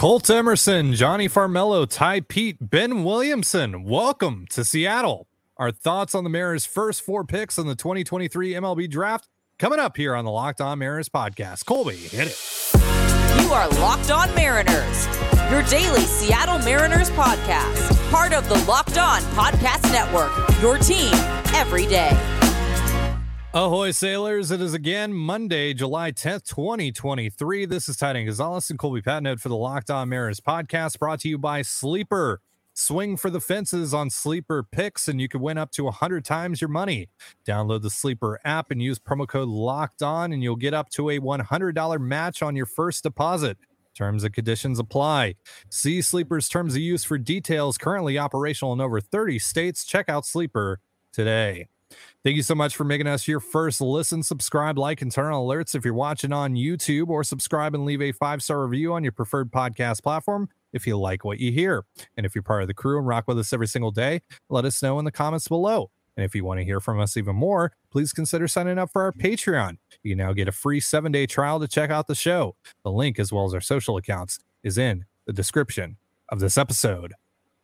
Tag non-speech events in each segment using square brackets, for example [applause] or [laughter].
Colt Emerson, Jonny Farmelo, Tai Peete, Ben Williamson. Welcome to Seattle. Our thoughts on the Mariners' first four picks in the 2023 MLB draft coming up here on the Locked On Mariners podcast. Colby, hit it. You are Locked On Mariners, your daily Seattle Mariners podcast, part of the Locked On Podcast Network, your team every day. Ahoy, sailors. It is again Monday, July 10th, 2023. This is Ty Dane Gonzalez and Colby Patnode for the Locked On Mariners podcast brought to you by Sleeper. Swing for the fences on Sleeper picks, and you can win up to 100 times your money. Download the Sleeper app and use promo code Locked On, and you'll get up to a $100 match on your first deposit. Terms and conditions apply. See Sleeper's terms of use for details. Currently operational in over 30 states. Check out Sleeper today. Thank you so much for making us your first listen. Subscribe, like, and turn on alerts if you're watching on YouTube, or subscribe and leave a five star review on your preferred podcast platform if you like what you hear. And if you're part of the crew and rock with us every single day, let us know in the comments below. And if you want to hear from us even more, please consider signing up for our Patreon. You now get a free seven day trial to check out the show. The link, as well as our social accounts, is in the description of this episode.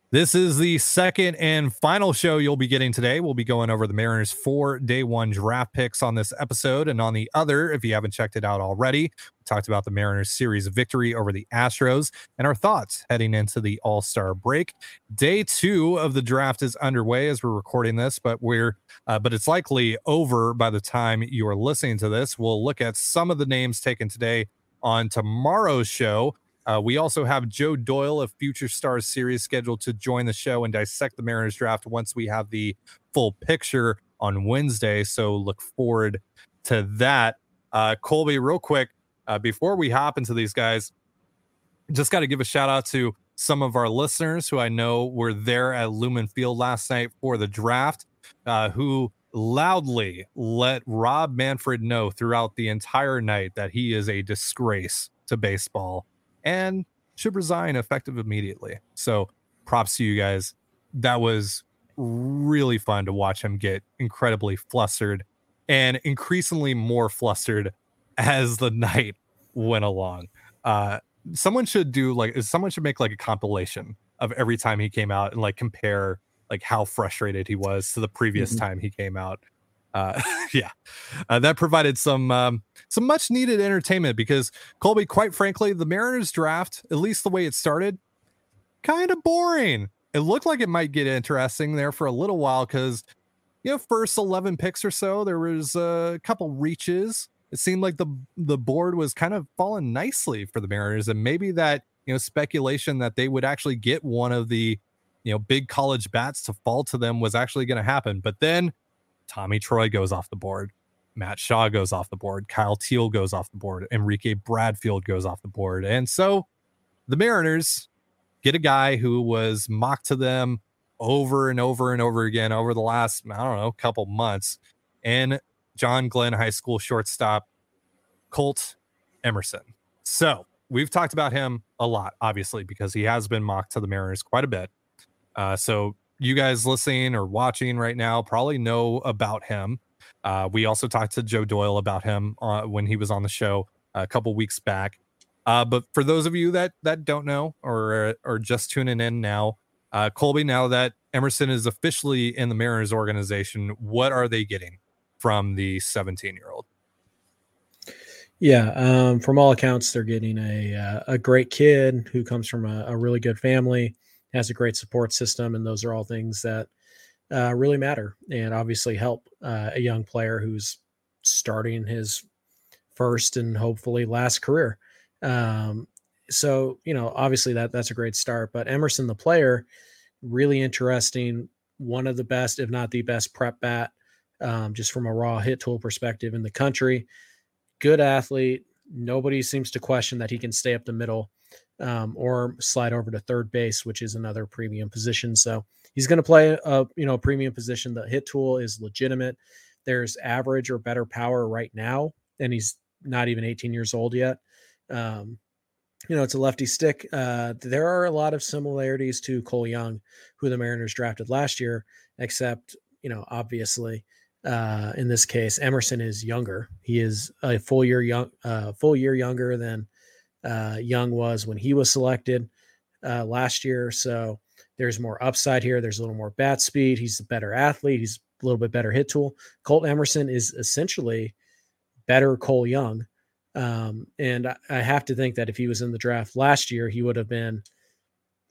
This is the second and final show you'll be getting today. We'll be going over the Mariners' four day one draft picks on this episode. And on the other, if you haven't checked it out already, we talked about the Mariners' series victory over the Astros and our thoughts heading into the All Star break. Day two of the draft is underway as we're recording this, but we're uh, but it's likely over by the time you are listening to this. We'll look at some of the names taken today on tomorrow's show. Uh, we also have Joe Doyle of Future Stars series scheduled to join the show and dissect the Mariners draft once we have the full picture on Wednesday. So look forward to that. Uh, Colby, real quick, uh, before we hop into these guys, just got to give a shout out to some of our listeners who I know were there at Lumen Field last night for the draft, uh, who loudly let Rob Manfred know throughout the entire night that he is a disgrace to baseball and should resign effective immediately. So props to you guys. That was really fun to watch him get incredibly flustered and increasingly more flustered as the [laughs] night went along. Uh, someone should do like someone should make like a compilation of every time he came out and like compare like how frustrated he was to the previous mm-hmm. time he came out uh, [laughs] yeah, uh, that provided some um, some much needed entertainment because Colby, quite frankly, the Mariners draft, at least the way it started, kind of boring. It looked like it might get interesting there for a little while because you know, first eleven picks or so, there was a couple reaches. It seemed like the the board was kind of falling nicely for the Mariners, and maybe that you know speculation that they would actually get one of the you know big college bats to fall to them was actually going to happen. But then Tommy Troy goes off the board. Matt Shaw goes off the board. Kyle Teel goes off the board. Enrique Bradfield goes off the board. And so the Mariners get a guy who was mocked to them over and over and over again over the last, I don't know, couple months. And John Glenn High School shortstop, Colt Emerson. So we've talked about him a lot, obviously, because he has been mocked to the Mariners quite a bit. Uh, so you guys listening or watching right now probably know about him. Uh, we also talked to Joe Doyle about him uh, when he was on the show a couple weeks back. Uh, but for those of you that that don't know or or just tuning in now, uh, Colby, now that Emerson is officially in the Mariners organization, what are they getting from the 17 year old? Yeah, um, from all accounts, they're getting a uh, a great kid who comes from a, a really good family has a great support system, and those are all things that uh, really matter and obviously help uh, a young player who's starting his first and hopefully last career. Um, so you know, obviously that that's a great start. But Emerson, the player, really interesting. One of the best, if not the best, prep bat, um, just from a raw hit tool perspective in the country. Good athlete. Nobody seems to question that he can stay up the middle um, or slide over to third base, which is another premium position. So he's going to play a you know premium position. The hit tool is legitimate. There's average or better power right now, and he's not even 18 years old yet. Um, you know, it's a lefty stick. Uh, there are a lot of similarities to Cole Young, who the Mariners drafted last year, except you know, obviously, uh, in this case, Emerson is younger. He is a full year young, uh, full year younger than uh, Young was when he was selected uh, last year. So there's more upside here. There's a little more bat speed. He's a better athlete. He's a little bit better hit tool. Colt Emerson is essentially better Cole Young. Um, and I, I have to think that if he was in the draft last year, he would have been,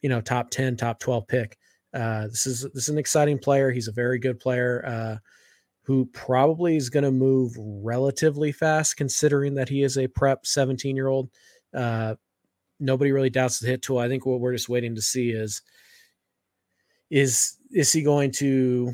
you know, top 10, top 12 pick. Uh, this is this is an exciting player. He's a very good player uh, who probably is going to move relatively fast, considering that he is a prep 17 year old. Uh, nobody really doubts the hit tool. I think what we're just waiting to see is is is he going to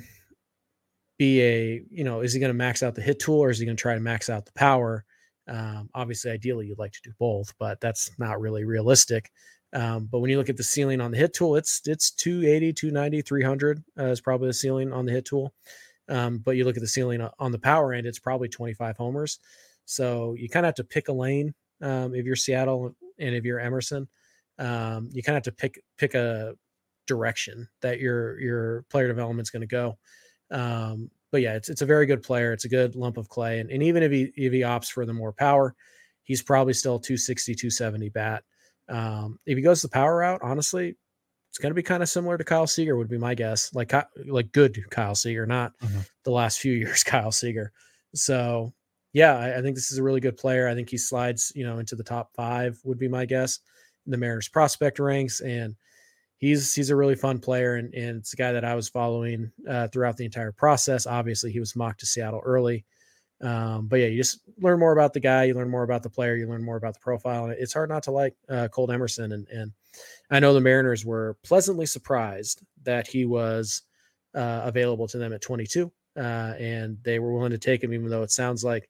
be a you know is he going to max out the hit tool or is he going to try to max out the power? Um, obviously, ideally, you'd like to do both, but that's not really realistic. Um, but when you look at the ceiling on the hit tool, it's it's 280, 290, 300 uh, is probably the ceiling on the hit tool. Um, but you look at the ceiling on the power end, it's probably 25 homers. So you kind of have to pick a lane um, if you're Seattle and if you're Emerson. Um, you kind of have to pick pick a direction that your your player development is going to go. Um, but yeah, it's it's a very good player. It's a good lump of clay, and, and even if he if he opts for the more power, he's probably still 260, 270 bat. Um, if he goes the power route, honestly, it's going to be kind of similar to Kyle Seager, would be my guess. Like like good Kyle Seager, not mm-hmm. the last few [laughs] years Kyle Seager. So yeah, I, I, think this is a really good player. I think he slides, you know, into the top five would be my guess in the Mariners prospect ranks, and he's he's a really fun player, and and it's a guy that I was following uh, throughout the entire process. Obviously, he was mocked to Seattle early, um, but yeah, you just learn more about the guy, you learn more about the player, you learn more about the profile, and it's hard not to like uh, Emerson. And and I know the Mariners were pleasantly surprised that he was uh, available to them at 22, uh, and they were willing to take him, even though it sounds like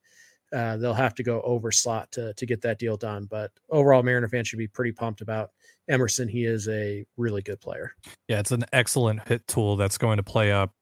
uh, they'll have to go over slot to to get that deal done. But overall, Mariner fans should be pretty pumped about Emerson. He is a really good player. Yeah, it's an excellent hit tool that's going to play up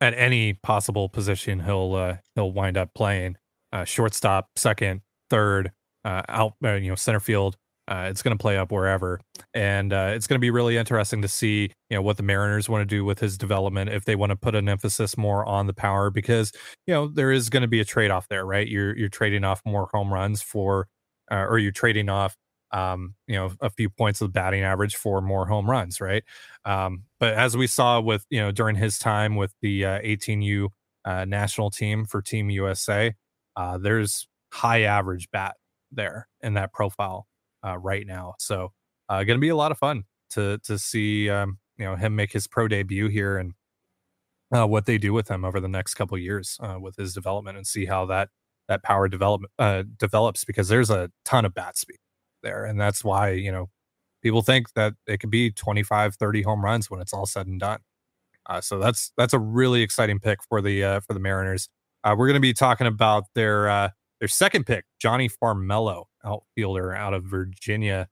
at any possible position he'll uh, he'll wind up playing. Uh, shortstop, second, third, uh, out, uh, you know, center field. Uh, it's going to play up wherever, and uh, it's going to be really interesting to see, you know, what the Mariners want to do with his development. If they want to put an emphasis more on the power, because you know there is going to be a trade off there, right? You're you're trading off more home runs for, or you're trading off um, you know, a few points of batting average for more home runs, right? Um, but as we saw with, you know, during his time with the uh, 18U uh, national team for Team USA, uh, there's high average bat there in that profile uh, right now. So, uh, going to be a lot of fun to to see, um, you know, him make his pro debut here and uh, what they do with him over the next couple years uh, with his development and see how that that power development uh, develops because there's a ton of bat speed there. And that's why, you know, people think that it could be 25, 30 home runs when it's all said and done. Uh, so that's that's a really exciting pick for the uh, for the Mariners. Uh, we're going to be talking about their uh, their second pick, Jonny Farmelo, outfielder out of Virginia,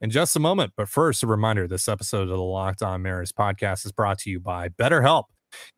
in just a moment. But first, a reminder: this episode of the Locked On Mariners podcast is brought to you by BetterHelp.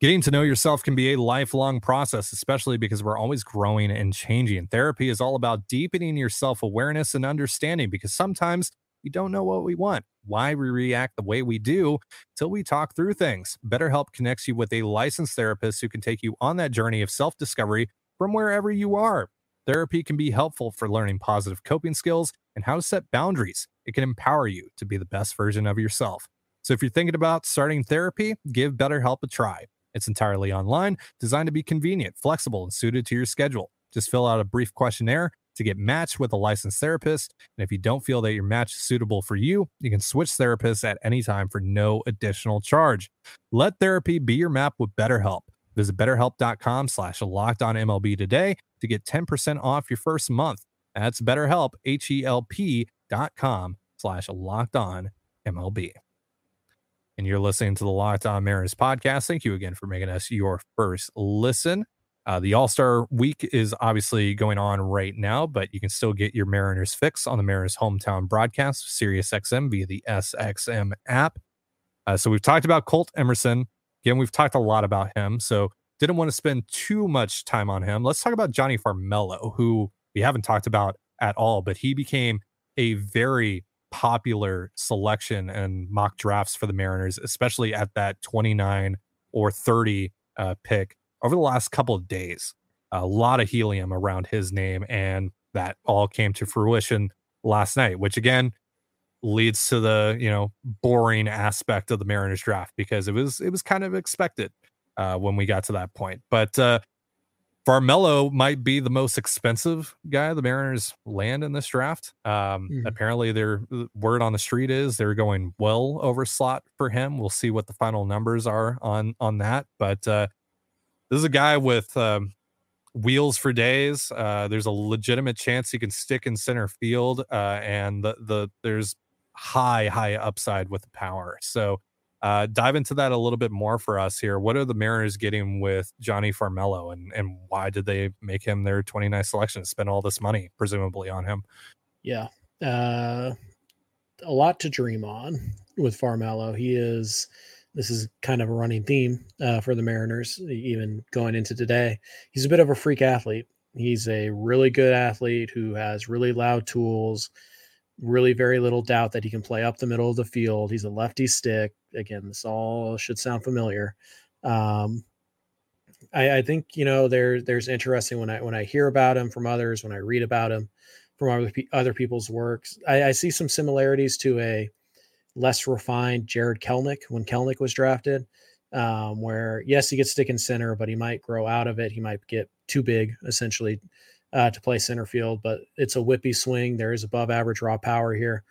Getting to know yourself can be a lifelong process, especially because we're always growing and changing. Therapy is all about deepening your self awareness and understanding because sometimes we don't know what we want, why we react the way we do till we talk through things. BetterHelp connects you with a licensed therapist who can take you on that journey of self discovery from wherever you are. Therapy can be helpful for learning positive coping skills and how to set boundaries. It can empower you to be the best version of yourself. So if you're thinking about starting therapy, give BetterHelp a try. It's entirely online, designed to be convenient, flexible, and suited to your schedule. Just fill out a brief questionnaire to get matched with a licensed therapist. And if you don't feel that your match is suitable for you, you can switch therapists at any time for no additional charge. Let therapy be your map with BetterHelp. Visit betterhelp.com slash locked on MLB today to get 10% off your first month. That's betterhelp, H-E-L-P dot com slash locked on MLB and you're listening to the Locked On Mariners podcast. Thank you again for making us your first listen. Uh, the All Star week is obviously going on right now, but you can still get your Mariners fix on the Mariners hometown broadcast, SiriusXM via the SXM app. Uh, so we've talked about Colt Emerson. Again, we've talked a lot about him. So didn't want to spend too much time on him. Let's talk about Jonny Farmelo, who we haven't talked about at all, but he became a very popular selection and mock drafts for the Mariners, especially at that 29 or 30 uh, pick over the last couple of days. A lot of helium around his name, and that all came to fruition last night, which again leads to the you know boring aspect of the Mariners draft because it was it was kind of expected uh, when we got to that point. But uh, Farmelo might be the most expensive guy the Mariners land in this draft. Um, mm. Apparently, their word on the street is they're going well over slot for him. We'll see what the final numbers are on on that. But uh, this is a guy with um, wheels for days. Uh, there's a legitimate chance he can stick in center field, uh, and the the there's high high upside with the power. So uh, dive into that a little bit more for us here. What are the Mariners getting with Jonny Farmelo, and and why did they make him their 29th selection? Spend all this money, presumably, on him. Yeah, uh, a lot to dream on with Farmelo. He is. This is kind of a running theme uh, for the Mariners, even going into today. He's a bit of a freak athlete. He's a really good athlete who has really loud tools really very little doubt that he can play up the middle of the field. He's a lefty stick. Again, this all should sound familiar. Um, I, I, think you know there there's interesting when I when I hear about him from others, when I read about him from other other people's works. I, I see some similarities to a less refined Jared Kelenic when Kelenic was drafted. Um, where yes, he gets stick in center, but he might grow out of it. He might get too big, essentially, uh, to play center field, but it's a whippy swing. There is above average raw power here.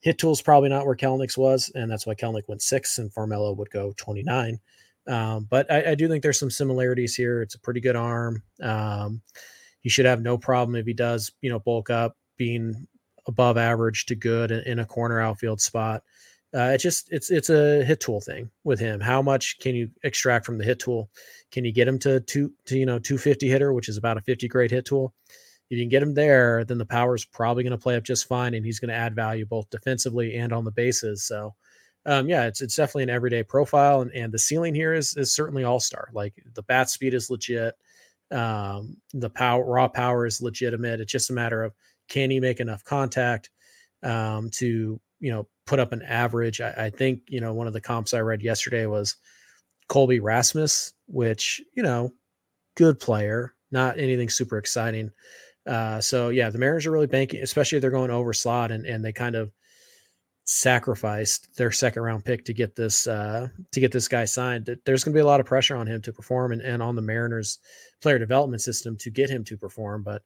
Hit tool's probably not where Kelenic's was, and that's why Kelenic went six and Farmelo would go 29. Um, but I, I, do think there's some similarities here. It's a pretty good arm. Um, he should have no problem if he does, you know, bulk up, being above average to good in, in a corner outfield spot. Uh, it just it's it's a hit tool thing with him. How much can you extract from the hit tool? Can you get him to two to you know 250 hitter, which is about a 50 grade hit tool? If you can get him there, then the power is probably going to play up just fine, and he's going to add value both defensively and on the bases. So, um, yeah, it's it's definitely an everyday profile, and, and the ceiling here is is certainly all star. Like the bat speed is legit, um, the power raw power is legitimate. It's just a matter of can he make enough contact um, to you know put up an average. I, I, think you know one of the comps I read yesterday was Colby Rasmus, which you know, good player, not anything super exciting. Uh, so yeah, the Mariners are really banking, especially if they're going over slot and and they kind of sacrificed their second round pick to get this uh, to get this guy signed. There's going to be a lot of pressure on him to perform and, and on the Mariners player development system to get him to perform. But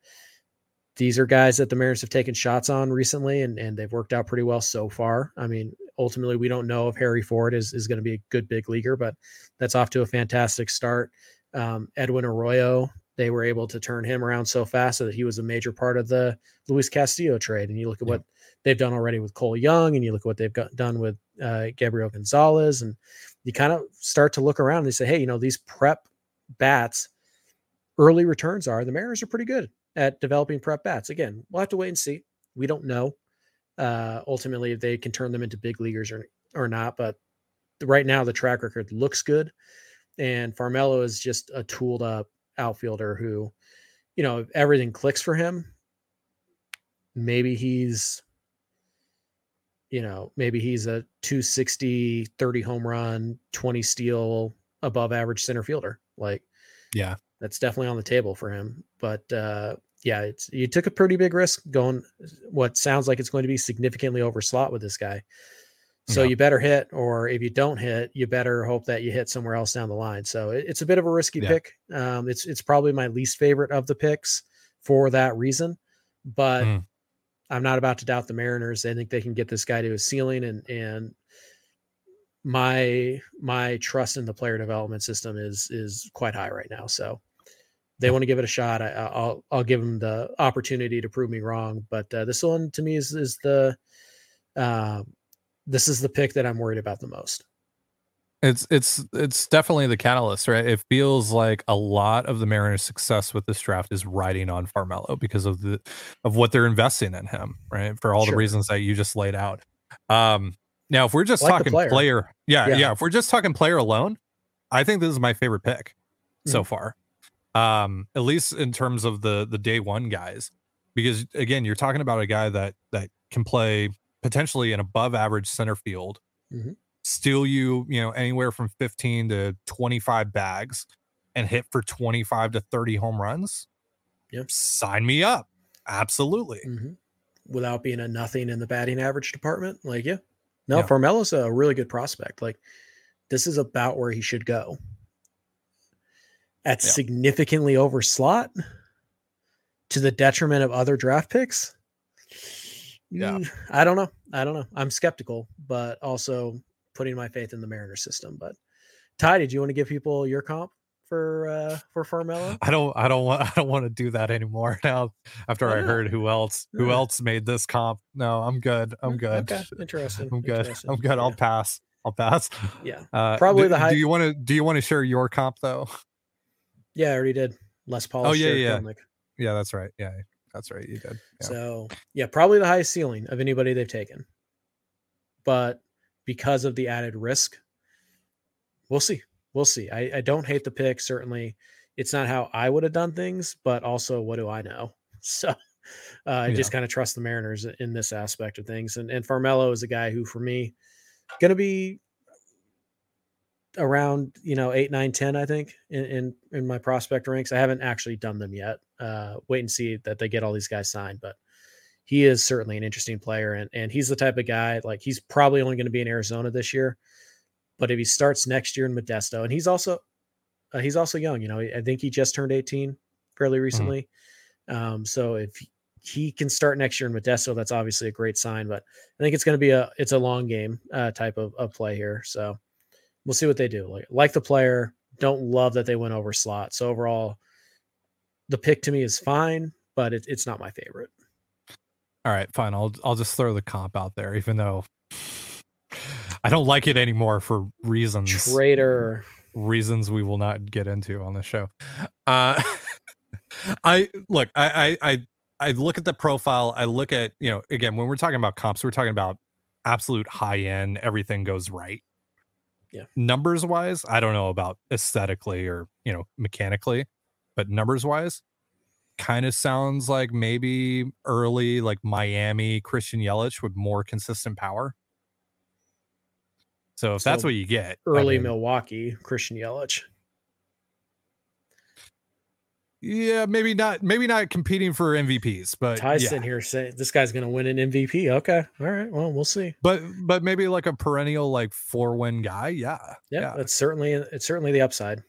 these are guys that the Mariners have taken shots on recently, and, and they've worked out pretty well so far. I mean, ultimately, we don't know if Harry Ford is, is going to be a good big leaguer, but that's off to a fantastic start. Um, Edwin Arroyo, they were able to turn him around so fast so that he was a major part of the Luis Castillo trade. And you look at what they've done already with Cole Young, and you look at what they've got done with uh, Gabriel Gonzalez, and you kind of start to look around and they say, hey, you know, these prep bats, early returns are the Mariners are pretty good at developing prep bats. Again, we'll have to wait and see. We don't know uh, ultimately if they can turn them into big leaguers or or not. But right now, the track record looks good, and Farmelo is just a tooled up outfielder who, you know, if everything clicks for him, maybe he's you know, maybe he's a 260, 30 home run, 20 steal, above average center fielder. Like, yeah, that's definitely on the table for him. But uh, yeah, it's you took a pretty big risk going what sounds like it's going to be significantly over slot with this guy. So yeah. you better hit, or if you don't hit, you better hope that you hit somewhere else down the line. So it, it's a bit of a risky yeah. pick. Um, it's it's probably my least favorite of the picks for that reason. But mm. I'm not about to doubt the Mariners. I think they can get this guy to a ceiling, and and my my trust in the player development system is is quite high right now. So they want to give it a shot, I, will I'll give them the opportunity to prove me wrong. But uh, this one to me is is the uh, this is the pick that I'm worried about the most. It's it's it's definitely the catalyst, right? It feels like a lot of the Mariners' success with this draft is riding on Farmelo because of the of what they're investing in him, right? For all sure. the reasons that you just laid out. Um, now, if we're just like talking player, player yeah, yeah, yeah, if we're just talking player alone, I think this is my favorite pick mm-hmm. so far um at least in terms of the the day one guys because again you're talking about a guy that that can play potentially an above average center field mm-hmm. steal you you know anywhere from 15 to 25 bags and hit for 25 to 30 home runs yep sign me up absolutely mm-hmm. without being a nothing in the batting average department. Like, yeah, no, Yeah. Farmelo's a really good prospect. Like, this is about where he should go. At Yeah. significantly over slot to the detriment of other draft picks. Yeah. Mm, I don't know. I don't know. I'm skeptical, but also putting my faith in the Mariner system. But Ty, did you want to give people your comp for uh for Farmelo? I don't I don't want [laughs] I don't want to do that anymore [laughs] now after Why I heard who else who Yeah. else made this comp. No, I'm good. I'm Mm, good. Okay, interesting. I'm good. interesting. I'm good. I'll pass. I'll pass. Yeah. Uh, Probably do, the high- Do you want to do you want to share your comp though? [laughs] Yeah, I already did. Les Paul. Oh, yeah, yeah. Yeah, that's right. Yeah, that's right. You did. Yeah. So yeah, probably the highest ceiling of anybody they've taken. But because of the added risk, we'll see. We'll see. I, I don't hate the pick. Certainly, it's not how I would have done things, but also what do I know? [laughs] So uh, I Yeah. just kind of trust the Mariners in this aspect of things. And and Farmelo is a guy who, for me, going to be around you know eight, nine, ten. I think in, in in my prospect ranks. I haven't actually done them yet. Uh, wait and see that they get all these guys signed, but he is certainly an interesting player, and and he's the type of guy like he's probably only going to be in Arizona this year, but if he starts next year in Modesto, and he's also uh, he's also young, you know, I think he just turned 18 fairly recently, um, so if he can start next year in Modesto, that's obviously a great sign. But I think it's going to be a it's a long game uh, type of, of play here, so we'll see what they do. Like like the player, don't love that they went over slot. So overall, the pick to me is fine, but it, it's not my favorite. All right, fine. I'll I'll just throw the comp out there, even though [laughs] I don't like it anymore for reasons Traitor. reasons we will not get into on the show. Uh, [laughs] I look, I, I I I look at the profile. I look at you know again when we're talking about comps, we're talking about absolute high end. Everything goes right. Yeah. Numbers wise, I don't know about aesthetically or you know mechanically, but numbers wise, kind of sounds like maybe early like Miami Christian Yelich with more consistent power. So if that's what you get, I Early mean, Milwaukee, Christian Yelich. Yeah, maybe not. Maybe not competing for MVPs, but Ty's yeah. here saying this guy's going to win an MVP. Okay, all right. Well, we'll see. But but maybe like a perennial like four win guy. Yeah, Yeah, Yeah. that's certainly it's certainly the upside.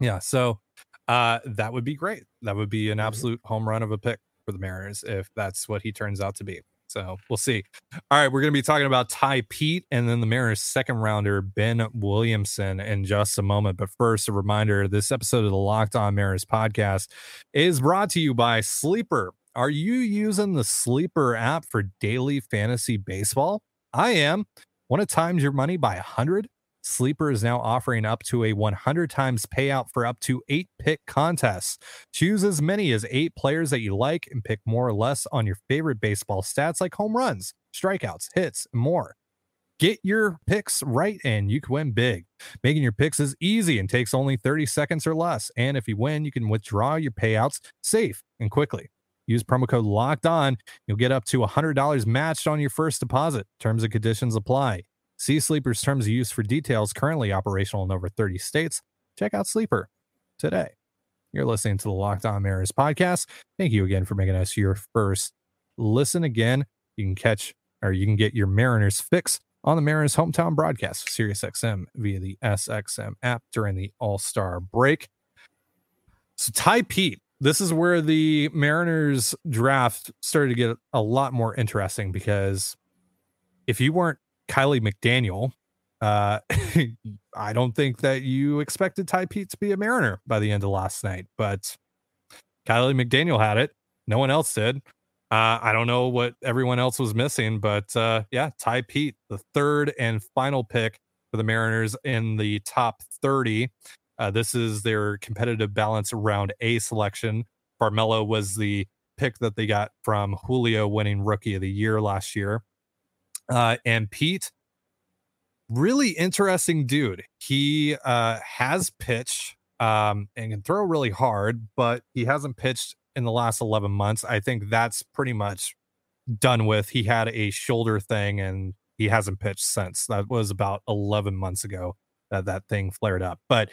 yeah. So uh, that would be great. That would be an Mhm. absolute home run of a pick for the Mariners if that's what he turns out to be. So we'll see. All right, we're going to be talking about Tai Peete and then the Mariners' second rounder, Ben Williamson, in just a moment. But first, a reminder this episode of the Locked On Mariners podcast is brought to you by Sleeper. Are you using the Sleeper app for daily fantasy baseball? I am. Want to times your money by a 100? Sleeper is now offering up to a 100 times payout for up to eight pick contests. Choose as many as eight players that you like and pick more or less on your favorite baseball stats like home runs, strikeouts, hits, and more. Get your picks right and you can win big. Making your picks is easy and takes only 30 seconds or less. And if you win, you can withdraw your payouts safe and quickly. Use promo code locked on. You'll get up to $100 matched on your first deposit. Terms and conditions apply. See Sleeper's terms of use for details currently operational in over 30 states. Check out Sleeper today. You're listening to the Locked On Mariners podcast. Thank you again for making us your first listen. Again, you can catch or you can get your Mariners fix on the Mariners hometown broadcast, SiriusXM via the SXM app during the All Star break. So Tai Peete, this is where the Mariners draft started to get a lot more interesting because if you weren't Kiley McDaniel, uh, [laughs] I don't think that you expected Tai Peete to be a Mariner by the end of last night, but Kiley McDaniel had it. No one else did. Uh, I don't know what everyone else was missing, but uh, yeah, Tai Peete, the third and final pick for the Mariners in the top 30. Uh, this is their competitive balance round A selection. Farmelo was the pick that they got from Julio winning rookie of the year last year. Uh, and Peete, really interesting dude. He uh, has pitched um, and can throw really hard, but he hasn't pitched in the last 11 months. I think that's pretty much done with. He had a shoulder thing and he hasn't pitched since. That was about 11 months ago that that thing flared up. But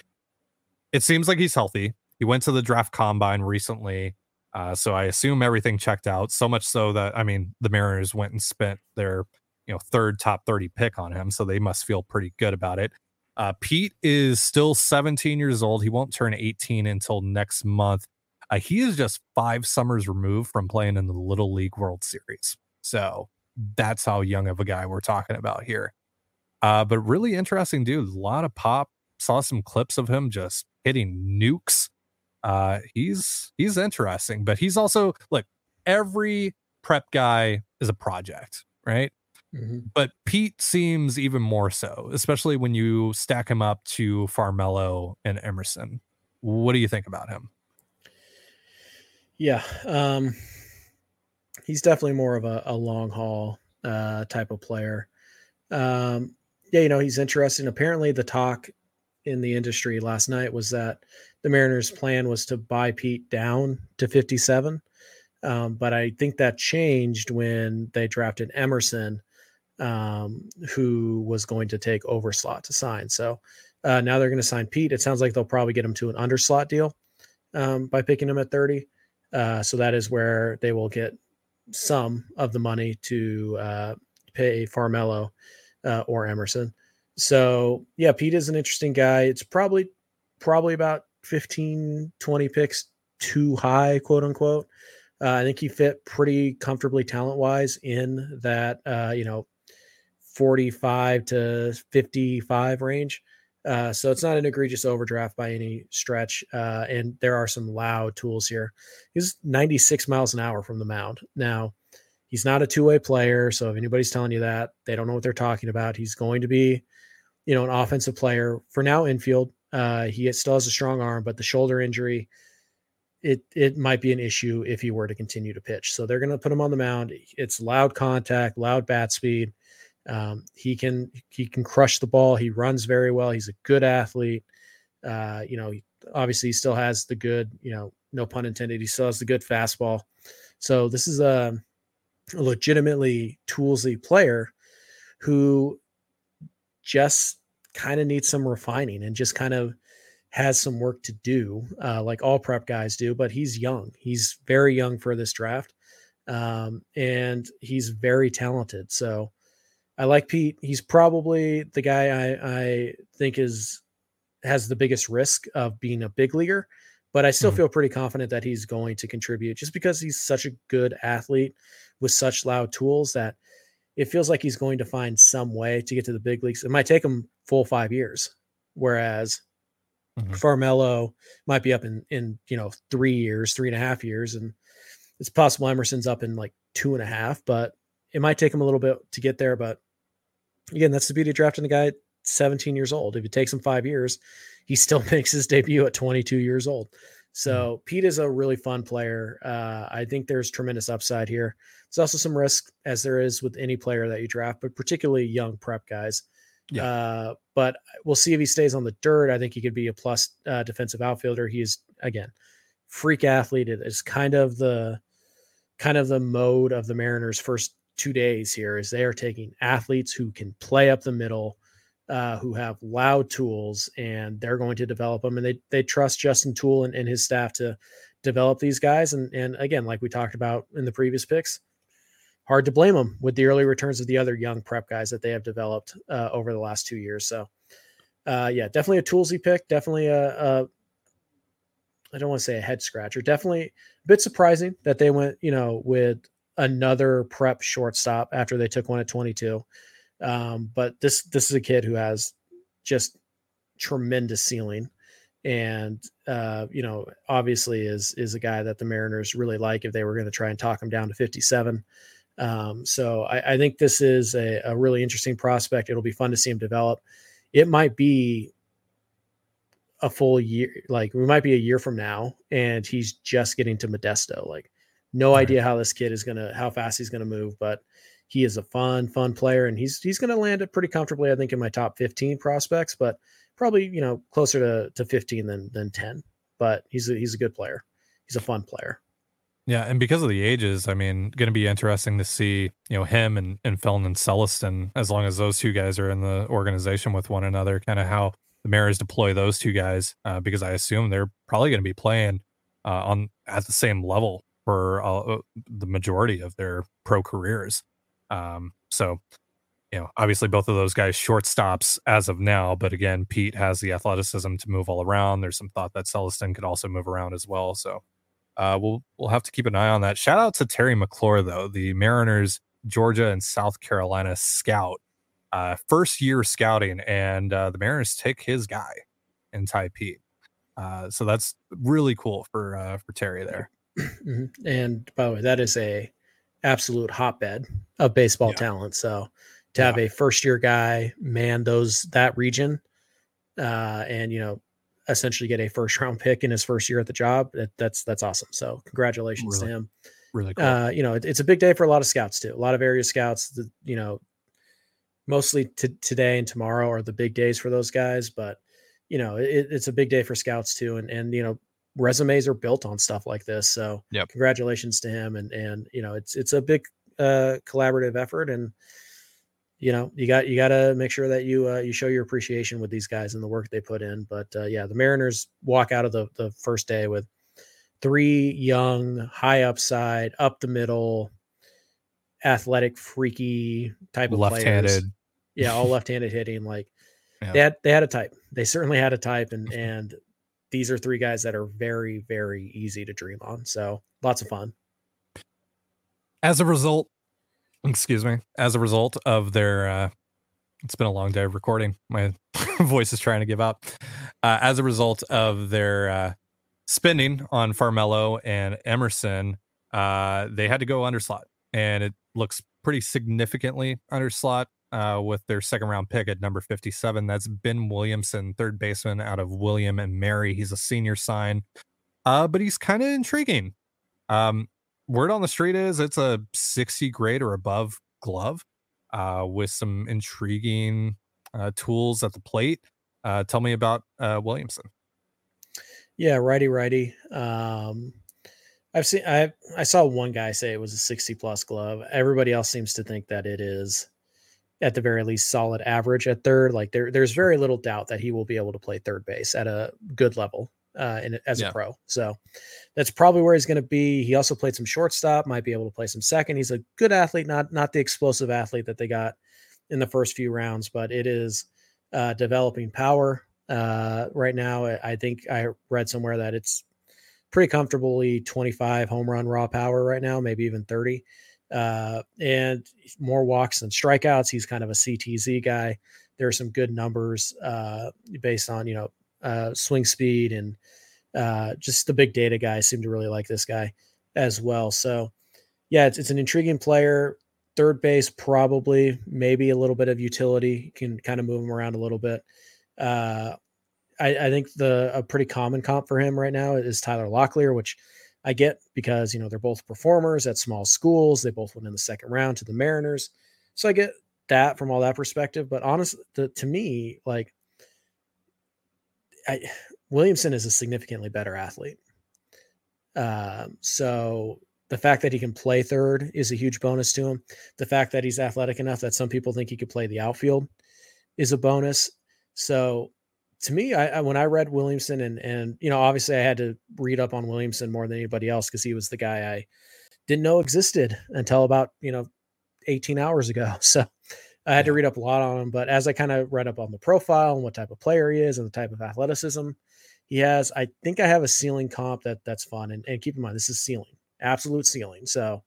it seems like he's healthy. He went to the draft combine recently. Uh, so I assume everything checked out. So much so that I mean, the Mariners went and spent their you know third top 30 pick on him, so they must feel pretty good about it. Uh, Peete is still 17 years old. He won't turn 18 until next month. Uh, he is just five summers removed from playing in the Little League World Series. So that's how young of a guy we're talking about here. Uh, but really interesting dude. A lot of pop. Saw some clips of him just hitting nukes. Uh, he's he's interesting, but he's also look. Every prep guy is a project, right? Mm-hmm. But Peete seems even more so, especially when you stack him up to Farmelo and Emerson. What do you think about him? Yeah, um, he's definitely more of a, a long haul uh, type of player. Um, yeah, you know, he's interesting. Apparently, the talk in the industry last night was that the Mariners' plan was to buy Peete down to 57. Um, but I think that changed when they drafted Emerson, um, who was going to take over slot to sign. So uh, now they're going to sign Peete. It sounds like they'll probably get him to an underslot deal um, by picking him at 30. Uh, so that is where they will get some of the money to uh, pay Farmelo uh, or Emerson. So yeah, Peete is an interesting guy. It's probably probably about 15, 20 picks too high, quote unquote. Uh, I think he fit pretty comfortably talent wise in that uh, you know 45 to 55 range. Uh, so it's not an egregious overdraft by any stretch. Uh, and there are some loud tools here. He's 96 miles an hour from the mound. Now, he's not a two way player. So if anybody's telling you that, they don't know what they're talking about. He's going to be, you know, an offensive player for now, infield. Uh, he still has a strong arm, but the shoulder injury, it it might be an issue if he were to continue to pitch. So they're going to put him on the mound. It's loud contact, loud bat speed. Um, he can he can crush the ball. He runs very well. He's a good athlete. Uh, you know, obviously he still has the good, you know, no pun intended. He still has the good fastball. So this is a, a legitimately toolsy player who just kind of needs some refining and just kind of has some work to do, uh, like all prep guys do. But he's young. He's very young for this draft, um, and he's very talented. So I like Peete. He's probably the guy I, I think is has the biggest risk of being a big leaguer, but I still mm-hmm. feel pretty confident that he's going to contribute just because he's such a good athlete with such loud tools that it feels like he's going to find some way to get to the big leagues. It might take him full five years, whereas mm-hmm. Farmelo might be up in in you know three years, three and a half years, and it's possible Emerson's up in like two and a half, but it might take him a little bit to get there. But again, that's the beauty of drafting the guy 17 years old. If it takes him five years, he still [laughs] makes his debut at 22 years old. So mm-hmm. Peete is a really fun player. Uh, I think there's tremendous upside here. There's also some risk, as there is with any player that you draft, but particularly young prep guys. Yeah. Uh, but we'll see if he stays on the dirt. I think he could be a plus uh, defensive outfielder. He is again freak athlete. It is kind of the kind of the mode of the Mariners' first two days here is they are taking athletes who can play up the middle, uh, who have loud tools, and they're going to develop them. And they they trust Justin Toole and, and his staff to develop these guys. And and again, like we talked about in the previous picks, hard to blame them with the early returns of the other young prep guys that they have developed uh, over the last two years. So, uh, yeah, definitely a toolsy pick. Definitely a, a I don't want to say a head scratcher. Definitely a bit surprising that they went, you know, with another prep shortstop after they took one at 22. Um, but this this is a kid who has just tremendous ceiling, and uh, you know, obviously is is a guy that the Mariners really like if they were going to try and talk him down to 57. Um, so I, I, think this is a, a really interesting prospect. It'll be fun to see him develop. It might be a full year, like we might be a year from now, and he's just getting to Modesto. Like no idea how this kid is gonna how fast he's gonna move, but he is a fun, fun player, and he's he's gonna land it pretty comfortably, I think, in my top 15 prospects, but probably you know closer to, to 15 than than 10. But he's a, he's a good player. He's a fun player. Yeah, and because of the ages, I mean, going to be interesting to see, you know, him and and Felnin Celesten, as long as those two guys are in the organization with one another, kind of how the Mariners deploy those two guys, uh, because I assume they're probably going to be playing uh, on at the same level for uh, the majority of their pro careers. Um, so, you know, obviously both of those guys shortstops as of now, but again, Peete has the athleticism to move all around. There's some thought that Celesten could also move around as well. So, uh, we'll we'll have to keep an eye on that. Shout out to Terry McClure though, the Mariners Georgia and South Carolina scout, uh, first year scouting, and uh, the Mariners take his guy in Tai Peete. Uh, so that's really cool for uh, for Terry there. [clears throat] And by the way, that is a absolute hotbed of baseball yeah. talent. So to have yeah. a first year guy man those that region, uh, and you know, essentially get a first [laughs] round pick in his first year at the job, that, that's that's awesome. So congratulations really, to him. Really cool. Uh, you know, it, it's a big day for a lot of scouts too. A lot of area scouts. The, you know, mostly t- today and tomorrow are the big days for those guys, but you know, it, it's a big day for scouts too. And and you know, resumes are built on stuff like this. So yep. congratulations to him. And and you know, it's it's a big uh, collaborative effort, and you know, you got you got to make sure that you uh, you show your appreciation with these guys and the work they put in. But uh, yeah, the Mariners walk out of the the first day with three young, high upside, up the middle, athletic, freaky type of left-handed. Players. Yeah, all left-handed hitting. Like [laughs] yeah. they had they had a type. They certainly had a type, and [laughs] and these are three guys that are very very easy to dream on. So lots of fun. As a result, excuse me, as a result of their, uh, it's been a long day of recording. My [laughs] voice is trying to give up. Uh, as a result of their uh, spending on Farmelo and Emerson, uh, they had to go under slot, and it looks pretty significantly under slot uh, with their second round pick at number 57. That's Ben Williamson, third baseman out of William and Mary. He's a senior sign, uh, but he's kind of intriguing. Um, word on the street is it's a 60 grade or above glove uh, with some intriguing uh, tools at the plate. Uh, tell me about uh, Williamson. Yeah, righty, righty. Um, I've seen I I saw one guy say it was a 60 plus glove. Everybody else seems to think that it is at the very least solid average at third. Like there there's very little doubt that he will be able to play third base at a good level uh in as yeah. a pro. So that's probably where he's going to be. He also played some shortstop, might be able to play some second. He's a good athlete, not not the explosive athlete that they got in the first few rounds, but it is uh developing power uh, right now. I think I read somewhere that it's pretty comfortably 25 home run raw power right now, maybe even 30. Uh, and more walks than strikeouts. He's kind of a CTZ guy. There are some good numbers uh, based on, you know, uh, swing speed and uh, just the big data guys seem to really like this guy as well. So, yeah, it's, it's an intriguing player. Third base, probably, maybe a little bit of utility, can kind of move him around a little bit. Uh, I, I, think the a pretty common comp for him right now is Tyler Locklear, which I get because you know they're both performers at small schools. They both went in the second round to the Mariners, so I get that from all that perspective. But honestly, the, to me, like I, Williamson is a significantly better athlete. Um, so the fact that he can play third is a huge bonus to him. The fact that he's athletic enough that some people think he could play the outfield is a bonus. So to me, I, I, when I read Williamson and and you know obviously I had to read up on Williamson more than anybody else because he was the guy I didn't know existed until about you know 18 hours ago. [laughs] So I had to read up a lot on him. But as I kind of read up on the profile and what type of player he is and the type of athleticism he has, I think I have a ceiling comp that that's fun. And, and keep in mind this is ceiling, absolute ceiling. So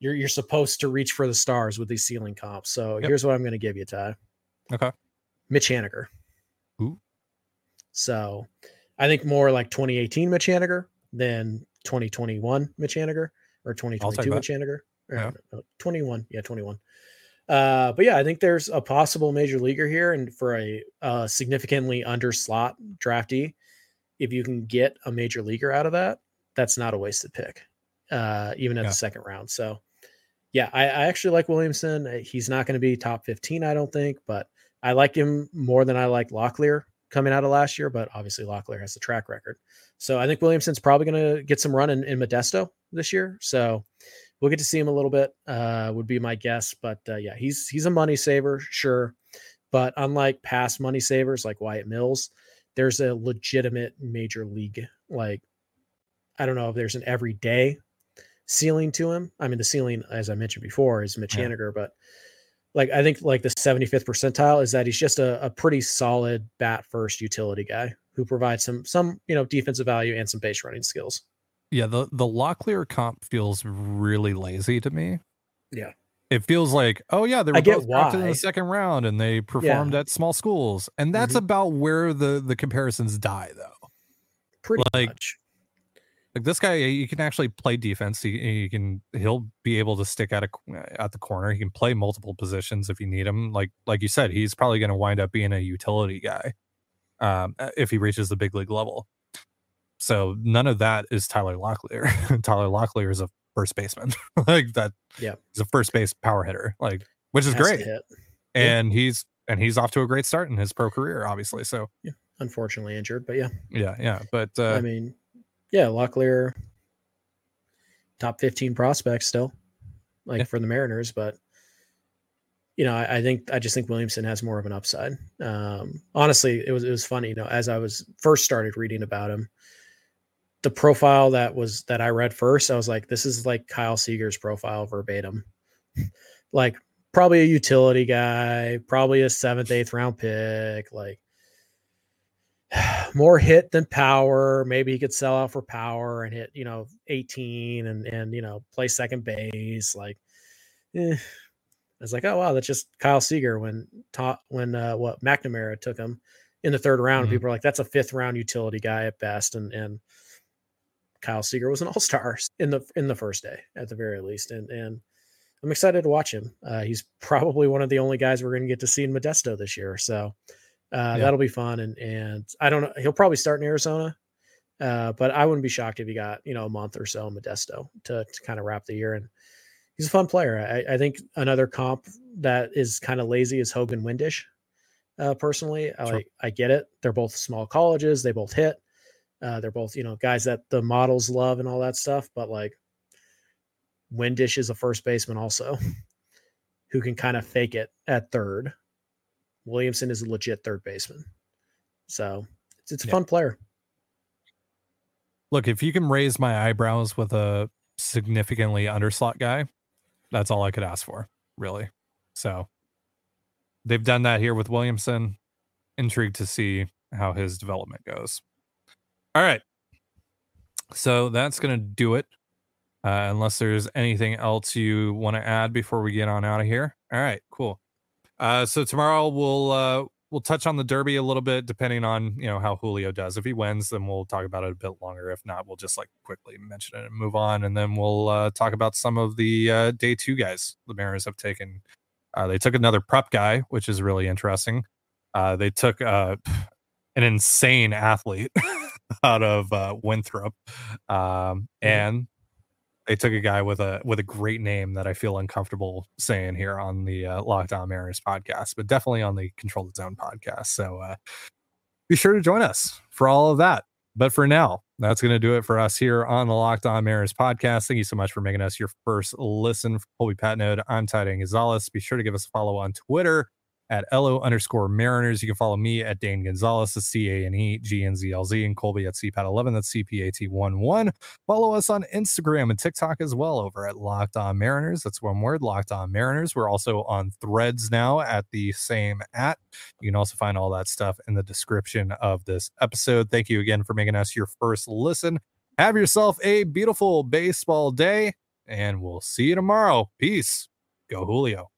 you're you're supposed to reach for the stars with these ceiling comps. So yep. here's what I'm going to give you, Ty. Okay. Mitch Haniger. So I think more like 2018 Mitch Haniger than 2021 Mitch Haniger or 2022 Mitch Haniger. Yeah. 21. Yeah, 21. Uh, but yeah, I think there's a possible major leaguer here, and for a, a significantly under slot draftee, if you can get a major leaguer out of that, that's not a wasted pick, uh, even at yeah. the second round. So, yeah, I, I actually like Williamson. He's not going to be top 15, I don't think, but I like him more than I like Locklear coming out of last year, but obviously Locklear has the track record. So I think Williamson's probably going to get some run in, in, Modesto this year. So we'll get to see him a little bit. Uh, would be my guess, but uh, yeah, he's he's a money saver, sure. But unlike past money savers like Wyatt Mills, there's a legitimate major league like I don't know if there's an everyday ceiling to him. I mean, the ceiling, as I mentioned before, is Mitch Yeah. Haniger, but like I think like the 75th percentile is that he's just a, a pretty solid bat first utility guy who provides some some you know defensive value and some base running skills. Yeah, the the Locklear comp feels really lazy to me. Yeah. It feels like, oh yeah, they were I both drafted in the second round and they performed at small schools. And that's Mhm. about where the the comparisons die though. Pretty Like, much. Like this guy, you can actually play defense. He, he can he'll be able to stick out a at the corner. He can play multiple positions if you need him. Like like you said, he's probably going to wind up being a utility guy um, uh, if he reaches the big league level. So none of that is Tyler Locklear. [laughs] Tyler Locklear is a first baseman. [laughs] like that. Yeah. he's a first base power hitter. Like which is Has great, and he's and he's off to a great start in his pro career, obviously. So Unfortunately injured, but yeah. yeah, yeah. But uh, I mean, yeah, Locklear top 15 prospects still, like Yeah. for the Mariners, but you know, I, I think I just think Williamson has more of an upside. Um, honestly, it was it was funny, you know, as I was first started reading about him, the profile that was that I read first, I was like, this is like Kyle Seager's profile verbatim. [laughs] like probably a utility guy, probably a seventh, eighth round pick, like [sighs] more hit than power. Maybe he could sell out for power and hit, you know, 18 and and you know, play second base. Like, eh. I was like, oh wow, that's just Kyle Seager when taught when uh what McNamara took him in the third round. Mhm. People are like, that's a fifth round utility guy at best. And and Kyle Seager was an [laughs] all-star in the in the first day at the very least. And and I'm excited to watch him. Uh, he's probably one of the only guys we're going to get to see in Modesto this year. So uh, Yeah. that'll be fun. And and I don't know, he'll probably start in Arizona, uh, but I wouldn't be shocked if he got you know a month or so in Modesto to, to kind of wrap the year. And he's a fun player. I, I think another comp that is kind of lazy is Hogan Windisch. Uh, personally, I Sure. I get it. They're both small colleges. They both hit. Uh, they're both you know guys that the models love and all that stuff. But like Windisch is a first baseman also, [laughs] who can kind of fake it at third. Williamson is a legit third baseman. So it's, it's a Yeah. fun player. look, if you can raise my eyebrows with a significantly underslot guy, that's all I could ask for, really. So they've done that here with Williamson. Intrigued to see how his development goes. All right. So that's going to do it. Uh, unless there's anything else you want to add before we get on out of here. All right, cool. Uh, so tomorrow we'll uh, we'll touch on the derby a little bit, depending on you know how Julio does. If he wins, then we'll talk about it a bit longer. If not, we'll just like quickly mention it and move on, and then we'll uh, talk about some of the uh, day two guys the Mariners have taken. Uh, they took another prep guy, which is really interesting. Uh, they took uh, [sighs] an insane athlete [laughs] out of uh, Winthrop, um, and they took a guy with a with a great name that I feel uncomfortable saying here on the uh, Locked On Mariners podcast, but definitely on the Control the Zone podcast. So uh, be sure to join us for all of that. But for now, that's going to do it for us here on the Locked On Mariners podcast. Thank you so much for making us your first listen. For Colby Patnode, I'm Ty Dane Gonzalez. Be sure to give us a follow on Twitter at LO underscore Mariners. You can follow me at Dane Gonzalez, the C A N E G N Z L Z, and Colby at CPAT11, that's CPAT11. Follow us on Instagram and TikTok as well over at Locked On Mariners. That's one word, Locked On Mariners. We're also on threads now at the same at. You can also find all that stuff in the description of this episode. Thank you again for making us your first listen. Have yourself a beautiful baseball day, and we'll see you tomorrow. Peace. Go Julio.